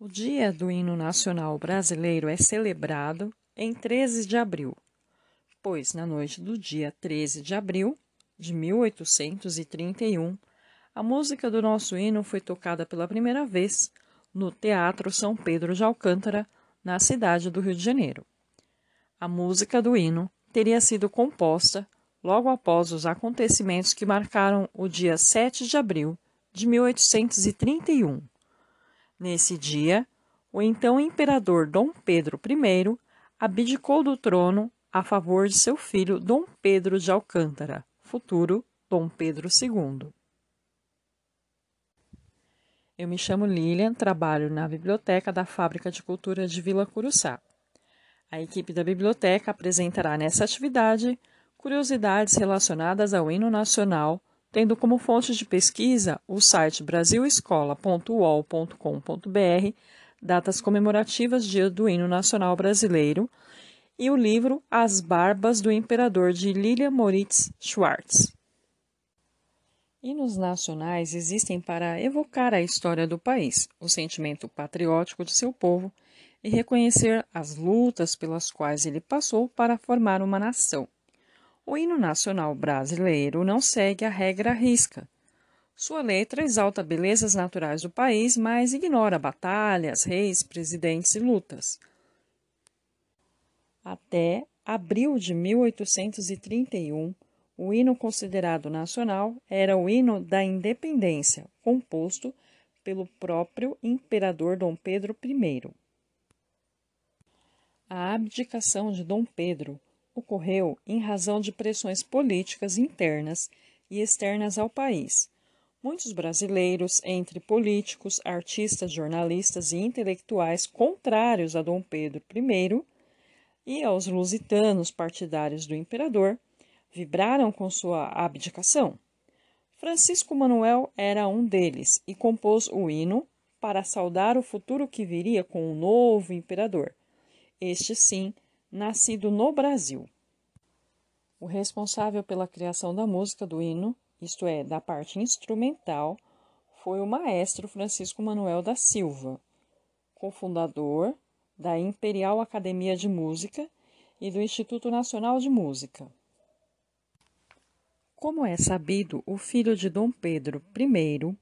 O Dia do Hino Nacional Brasileiro é celebrado em 13 de abril, pois na noite do dia 13 de abril de 1831, a música do nosso hino foi tocada pela primeira vez no Teatro São Pedro de Alcântara, na cidade do Rio de Janeiro. A música do hino teria sido composta logo após os acontecimentos que marcaram o dia 7 de abril de 1831 Nesse dia, o então imperador Dom Pedro I abdicou do trono a favor de seu filho Dom Pedro de Alcântara, futuro Dom Pedro II. Eu me chamo Lilian, trabalho na biblioteca da Fábrica de Cultura de Vila Curuçá. A equipe da biblioteca apresentará nessa atividade curiosidades relacionadas ao hino nacional tendo como fonte de pesquisa o site brasilescola.uol.com.br, datas comemorativas Dia do Hino Nacional Brasileiro, e o livro As Barbas do Imperador de Lilia Moritz Schwartz. Hinos nacionais existem para evocar a história do país, o sentimento patriótico de seu povo e reconhecer as lutas pelas quais ele passou para formar uma nação. O hino nacional brasileiro não segue a regra risca. Sua letra exalta belezas naturais do país, mas ignora batalhas, reis, presidentes e lutas. Até abril de 1831, o hino considerado nacional era o hino da independência, composto pelo próprio imperador Dom Pedro I. A abdicação de Dom Pedro ocorreu em razão de pressões políticas internas e externas ao país. Muitos brasileiros, entre políticos, artistas, jornalistas e intelectuais contrários a Dom Pedro I e aos lusitanos partidários do imperador, vibraram com sua abdicação. Francisco Manuel era um deles e compôs o hino para saudar o futuro que viria com o novo imperador. Este, sim, nascido no Brasil. O responsável pela criação da música do hino, isto é, da parte instrumental, foi o maestro Francisco Manuel da Silva, cofundador da Imperial Academia de Música e do Instituto Nacional de Música. Como é sabido, o filho de Dom Pedro I,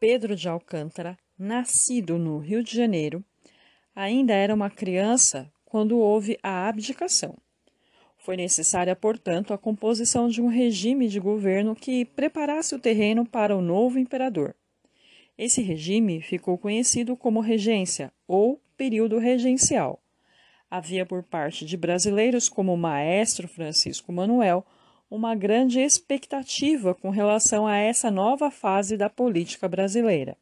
Pedro de Alcântara, nascido no Rio de Janeiro, ainda era uma criança quando houve a abdicação. Foi necessária, portanto, a composição de um regime de governo que preparasse o terreno para o novo imperador. Esse regime ficou conhecido como regência ou período regencial. Havia por parte de brasileiros como o maestro Francisco Manuel uma grande expectativa com relação a essa nova fase da política brasileira.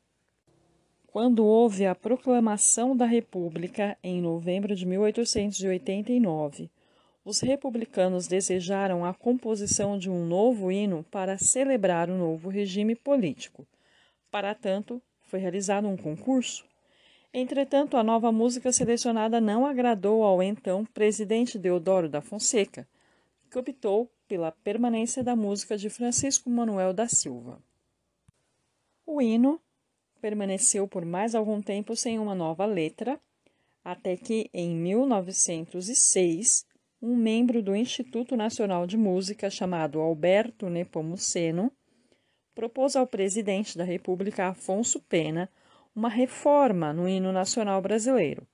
Quando houve a proclamação da República em novembro de 1889, os republicanos desejaram a composição de um novo hino para celebrar o novo regime político. Para tanto, foi realizado um concurso. Entretanto, a nova música selecionada não agradou ao então presidente Deodoro da Fonseca, que optou pela permanência da música de Francisco Manuel da Silva. O hino permaneceu por mais algum tempo sem uma nova letra, até que, em 1906, um membro do Instituto Nacional de Música chamado Alberto Nepomuceno propôs ao presidente da República Afonso Pena uma reforma no hino nacional brasileiro.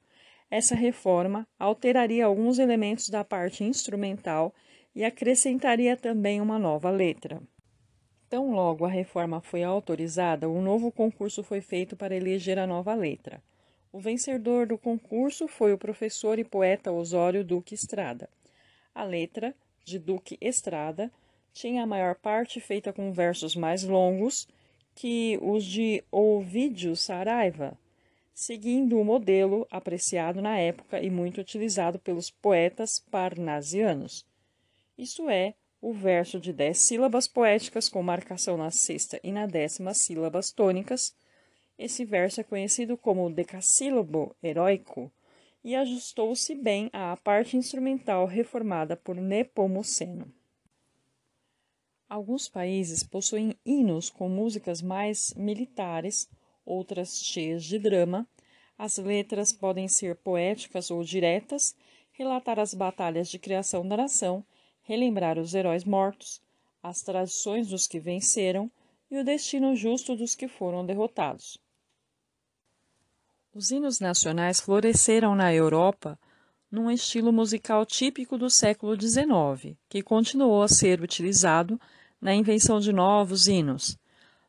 Essa reforma alteraria alguns elementos da parte instrumental e acrescentaria também uma nova letra. Tão logo a reforma foi autorizada, um novo concurso foi feito para eleger a nova letra. O vencedor do concurso foi o professor e poeta Osório Duque Estrada. A letra, de Duque Estrada, tinha a maior parte feita com versos mais longos que os de Ovidio Saraiva, seguindo o modelo apreciado na época e muito utilizado pelos poetas parnasianos. Isso é, o verso de dez sílabas poéticas com marcação na sexta e na décima sílabas tônicas. Esse verso é conhecido como decassílabo heróico e ajustou-se bem à parte instrumental reformada por Nepomuceno. Alguns países possuem hinos com músicas mais militares, outras cheias de drama, As letras podem ser poéticas ou diretas, relatar as batalhas de criação da nação, relembrar os heróis mortos, as tradições dos que venceram e o destino justo dos que foram derrotados. Os hinos nacionais floresceram na Europa num estilo musical típico do século XIX, que continuou a ser utilizado na invenção de novos hinos,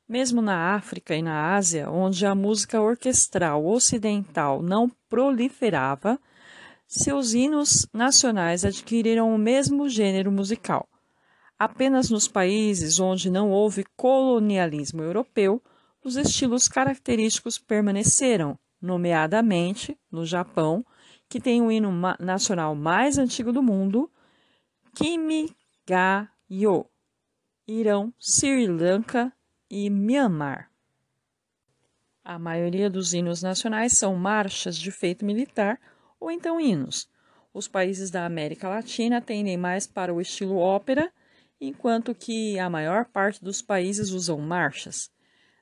mesmo na África e na Ásia, onde a música orquestral ocidental não proliferava, seus hinos nacionais adquiriram o mesmo gênero musical. Apenas nos países onde não houve colonialismo europeu, os estilos característicos permaneceram, nomeadamente no Japão, que tem o hino nacional mais antigo do mundo, Kimi Ga Yo, Irão, Sri Lanka e Myanmar. A maioria dos hinos nacionais são marchas de feito militar ou então hinos. Os países da América Latina tendem mais para o estilo ópera, enquanto que a maior parte dos países usam marchas.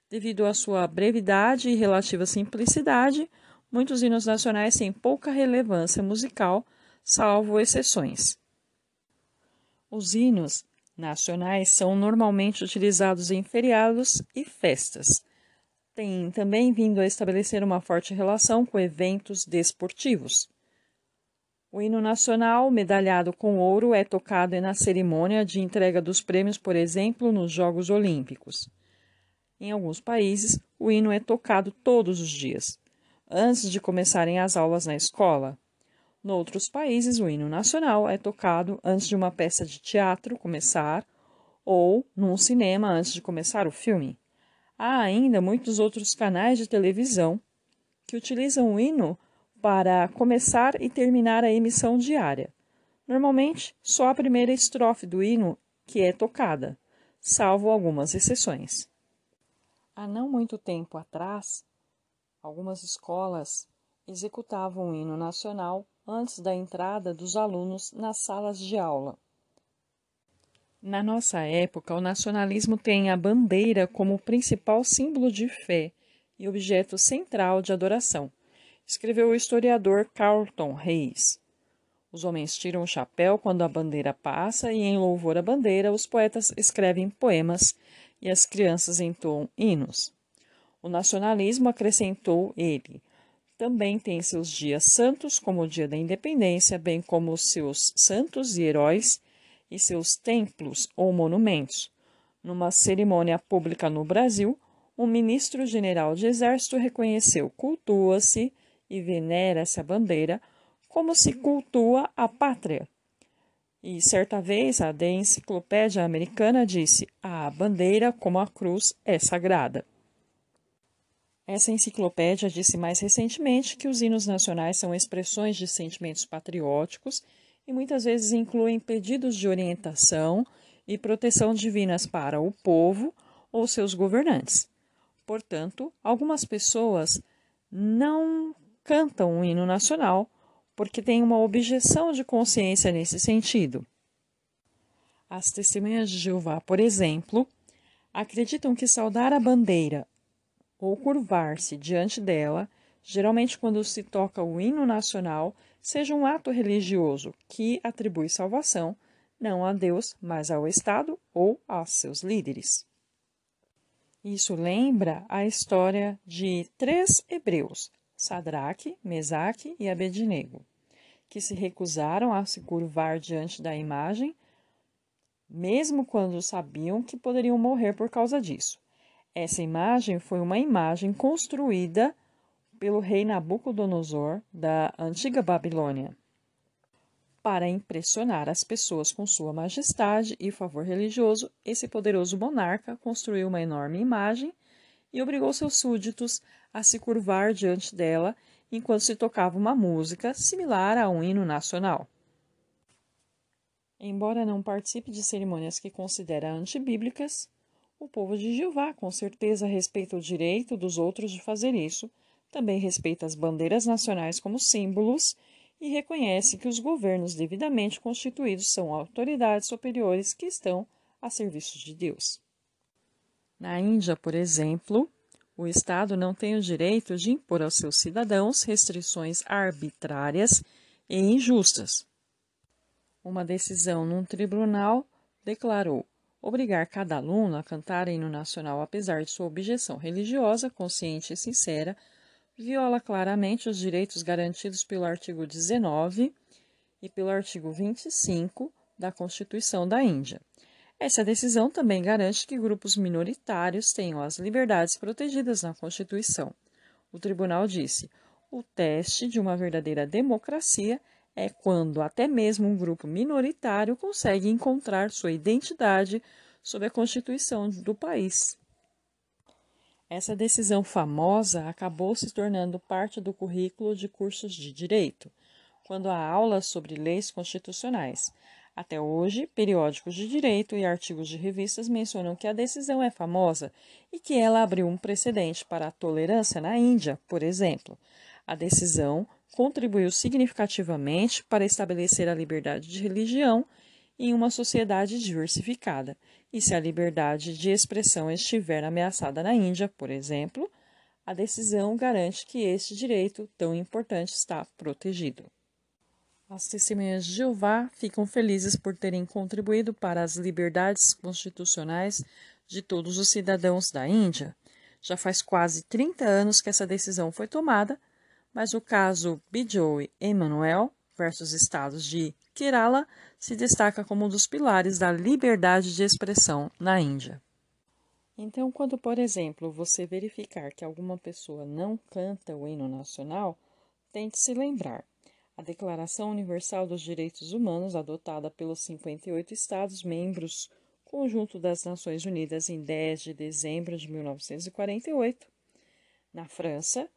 Devido à sua brevidade e relativa simplicidade, muitos hinos nacionais têm pouca relevância musical, salvo exceções. Os hinos nacionais são normalmente utilizados em feriados e festas. Tem também vindo a estabelecer uma forte relação com eventos desportivos. O hino nacional, medalhado com ouro, é tocado na cerimônia de entrega dos prêmios, por exemplo, nos Jogos Olímpicos. Em alguns países, o hino é tocado todos os dias, antes de começarem as aulas na escola. Noutros países, o hino nacional é tocado antes de uma peça de teatro começar ou num cinema antes de começar o filme. Há ainda muitos outros canais de televisão que utilizam o hino para começar e terminar a emissão diária. Normalmente, só a primeira estrofe do hino que é tocada, salvo algumas exceções. Há não muito tempo atrás, algumas escolas executavam o hino nacional antes da entrada dos alunos nas salas de aula. Na nossa época, o nacionalismo tem a bandeira como principal símbolo de fé e objeto central de adoração, escreveu o historiador Carlton Reis. Os homens tiram o chapéu quando a bandeira passa, e em louvor à bandeira, os poetas escrevem poemas e as crianças entoam hinos. O nacionalismo, acrescentou ele, também tem seus dias santos, como o dia da independência, bem como os seus santos e heróis e seus templos ou monumentos. Numa cerimônia pública no Brasil, um ministro-general de exército reconheceu, cultua-se e venera-se a bandeira como se cultua a pátria. E certa vez a The Enciclopédia Americana disse: a bandeira, como a cruz, é sagrada. Essa enciclopédia disse mais recentemente que os hinos nacionais são expressões de sentimentos patrióticos e muitas vezes incluem pedidos de orientação e proteção divinas para o povo ou seus governantes. Portanto, algumas pessoas não cantam o hino nacional porque têm uma objeção de consciência nesse sentido. As testemunhas de Jeová, por exemplo, acreditam que saudar a bandeira ou curvar-se diante dela, geralmente quando se toca o hino nacional, seja um ato religioso que atribui salvação não a Deus, mas ao Estado ou a seus líderes. Isso lembra a história de três hebreus, Sadraque, Mesaque e Abednego, que se recusaram a se curvar diante da imagem, mesmo quando sabiam que poderiam morrer por causa disso. Essa imagem foi uma imagem construída pelo rei Nabucodonosor da antiga Babilônia. Para impressionar as pessoas com sua majestade e favor religioso, esse poderoso monarca construiu uma enorme imagem e obrigou seus súditos a se curvar diante dela enquanto se tocava uma música similar a um hino nacional. Embora não participe de cerimônias que considera antibíblicas, o povo de Jeová com certeza respeita o direito dos outros de fazer isso, também respeita as bandeiras nacionais como símbolos e reconhece que os governos devidamente constituídos são autoridades superiores que estão a serviço de Deus. Na Índia, por exemplo, O Estado não tem o direito de impor aos seus cidadãos restrições arbitrárias e injustas. Uma decisão num tribunal declarou obrigar cada aluno a cantar hino nacional apesar de sua objeção religiosa, consciente e sincera, viola claramente os direitos garantidos pelo artigo 19 e pelo artigo 25 da Constituição da Índia. Essa decisão também garante que grupos minoritários tenham as liberdades protegidas na Constituição. O tribunal disse: o teste de uma verdadeira democracia é quando até mesmo um grupo minoritário consegue encontrar sua identidade sob a Constituição do país. Essa decisão famosa acabou se tornando parte do currículo de cursos de direito, quando há aulas sobre leis constitucionais. Até hoje, periódicos de direito e artigos de revistas mencionam que a decisão é famosa e que ela abriu um precedente para a tolerância na Índia, por exemplo. A decisão contribuiu significativamente para estabelecer a liberdade de religião em uma sociedade diversificada. E se a liberdade de expressão estiver ameaçada na Índia, por exemplo, a decisão garante que este direito tão importante está protegido. As testemunhas de Jeová ficam felizes por terem contribuído para as liberdades constitucionais de todos os cidadãos da Índia. Já faz quase 30 anos que essa decisão foi tomada, mas o caso Bijoy Emmanuel versus estados de Kerala se destaca como um dos pilares da liberdade de expressão na Índia. Então, quando, por exemplo, você verificar que alguma pessoa não canta o hino nacional, tente se lembrar a Declaração Universal dos Direitos Humanos, adotada pelos 58 Estados-membros, conjunto das Nações Unidas em 10 de dezembro de 1948. Na França,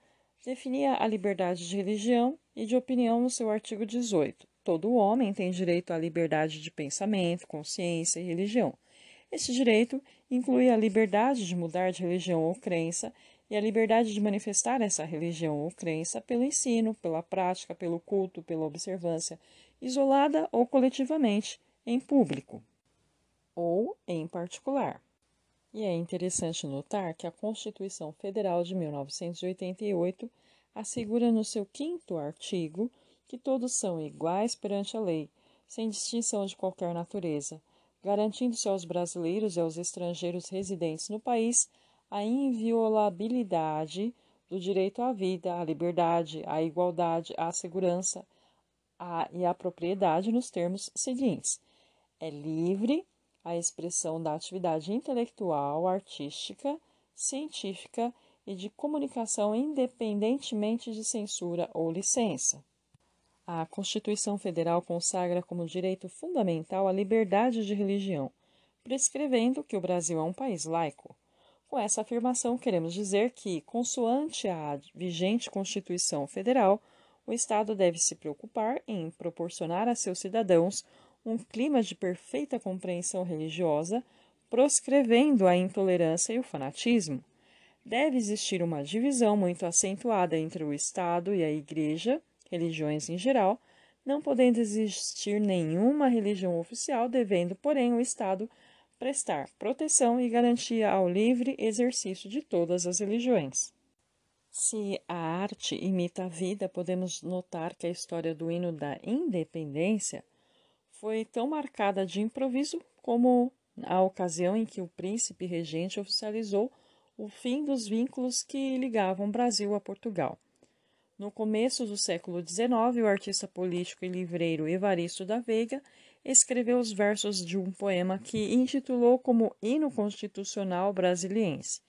definia a liberdade de religião e de opinião no seu artigo 18. Todo homem tem direito à liberdade de pensamento, consciência e religião. Este direito inclui a liberdade de mudar de religião ou crença e a liberdade de manifestar essa religião ou crença pelo ensino, pela prática, pelo culto, pela observância, isolada ou coletivamente, em público ou em particular. E é interessante notar que a Constituição Federal de 1988 assegura no seu quinto artigo que todos são iguais perante a lei, sem distinção de qualquer natureza, garantindo-se aos brasileiros e aos estrangeiros residentes no país a inviolabilidade do direito à vida, à liberdade, à igualdade, à segurança à, e à propriedade nos termos seguintes: é livre a expressão da atividade intelectual, artística, científica e de comunicação independentemente de censura ou licença. A Constituição Federal consagra como direito fundamental a liberdade de religião, prescrevendo que o Brasil é um país laico. Com essa afirmação, queremos dizer que, consoante a vigente Constituição Federal, o Estado deve se preocupar em proporcionar a seus cidadãos um clima de perfeita compreensão religiosa, proscrevendo a intolerância e o fanatismo. Deve existir uma divisão muito acentuada entre o Estado e a Igreja, religiões em geral, não podendo existir nenhuma religião oficial, devendo, porém, o Estado prestar proteção e garantia ao livre exercício de todas as religiões. Se a arte imita a vida, podemos notar que a história do hino da independência foi tão marcada de improviso como a ocasião em que o príncipe regente oficializou o fim dos vínculos que ligavam Brasil a Portugal. No começo do século XIX, o artista político e livreiro Evaristo da Veiga escreveu os versos de um poema que intitulou como Hino Constitucional Brasiliense.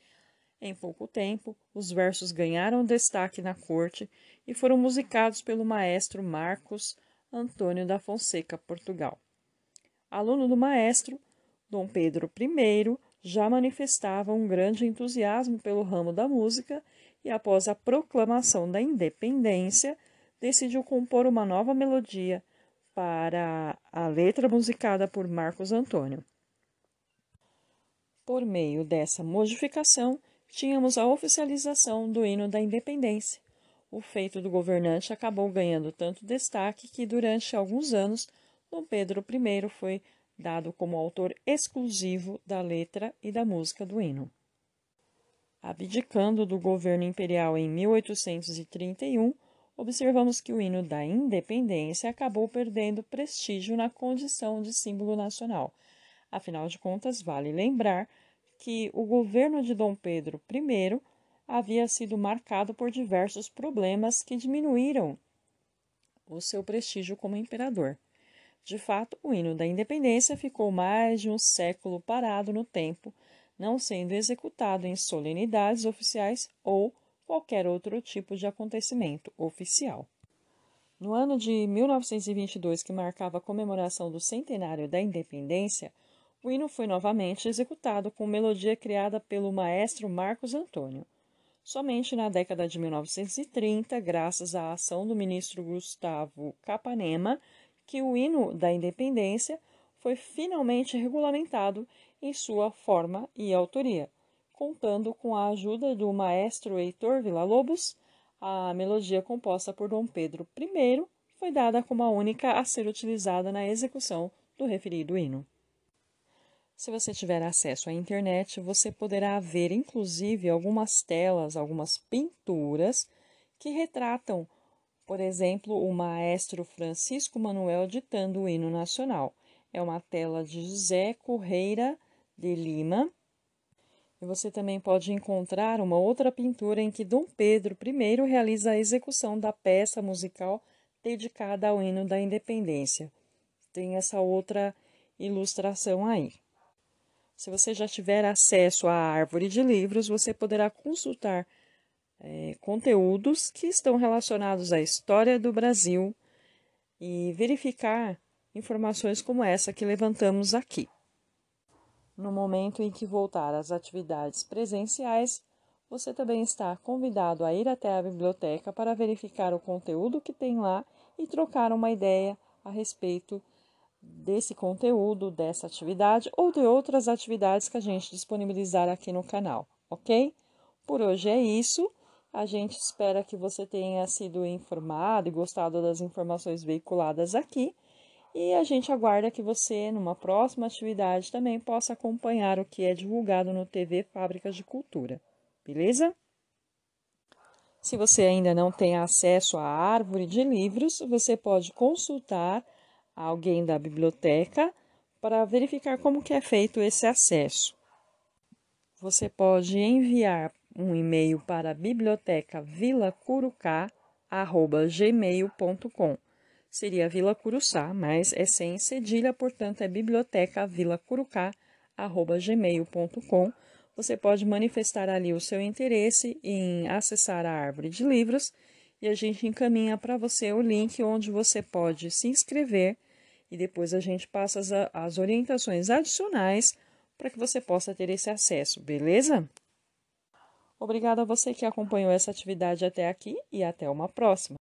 Em pouco tempo, os versos ganharam destaque na corte e foram musicados pelo maestro Marcos Antônio da Fonseca, Portugal. Aluno do maestro, Dom Pedro I já manifestava um grande entusiasmo pelo ramo da música e, após a proclamação da independência, decidiu compor uma nova melodia para a letra musicada por Marcos Antônio. Por meio dessa modificação, tínhamos a oficialização do hino da independência. O feito do governante acabou ganhando tanto destaque que, durante alguns anos, Dom Pedro I foi dado como autor exclusivo da letra e da música do hino. Abdicando do governo imperial em 1831, observamos que o hino da independência acabou perdendo prestígio na condição de símbolo nacional. Afinal de contas, vale lembrar que o governo de Dom Pedro I havia sido marcado por diversos problemas que diminuíram o seu prestígio como imperador. De fato, o hino da independência ficou mais de um século parado no tempo, não sendo executado em solenidades oficiais ou qualquer outro tipo de acontecimento oficial. No ano de 1922, que marcava a comemoração do centenário da independência, o hino foi novamente executado com melodia criada pelo maestro Marcos Antônio. Somente na década de 1930, graças à ação do ministro Gustavo Capanema, que o hino da independência foi finalmente regulamentado em sua forma e autoria. Contando com a ajuda do maestro Heitor Villa-Lobos, a melodia composta por Dom Pedro I foi dada como a única a ser utilizada na execução do referido hino. Se você tiver acesso à internet, você poderá ver inclusive algumas telas, algumas pinturas que retratam, por exemplo, o maestro Francisco Manuel ditando o hino nacional. É uma tela de José Correira de Lima. E você também pode encontrar uma outra pintura em que Dom Pedro I realiza a execução da peça musical dedicada ao hino da independência. Tem essa outra ilustração aí. Se você já tiver acesso à árvore de livros, você poderá consultar é, conteúdos que estão relacionados à história do Brasil e verificar informações como essa que levantamos aqui. No momento em que voltar às atividades presenciais, você também está convidado a ir até a biblioteca para verificar o conteúdo que tem lá e trocar uma ideia a respeito desse conteúdo, dessa atividade ou de outras atividades que a gente disponibilizar aqui no canal, ok? Por hoje é isso. A gente espera que você tenha sido informado e gostado das informações veiculadas aqui. E a gente aguarda que você, numa próxima atividade, também possa acompanhar o que é divulgado no TV Fábricas de Cultura. Beleza? Se você ainda não tem acesso à árvore de livros, você pode consultar alguém da biblioteca para verificar como que é feito esse acesso. Você pode enviar um e-mail para bibliotecavilacurucá@gmail.com. Seria Vila Curuçá, mas é sem cedilha, portanto é bibliotecavilacurucá@gmail.com. Você pode manifestar ali o seu interesse em acessar a árvore de livros e a gente encaminha para você o link onde você pode se inscrever e depois a gente passa as, as orientações adicionais para que você possa ter esse acesso, beleza? Obrigada a você que acompanhou essa atividade até aqui e até uma próxima.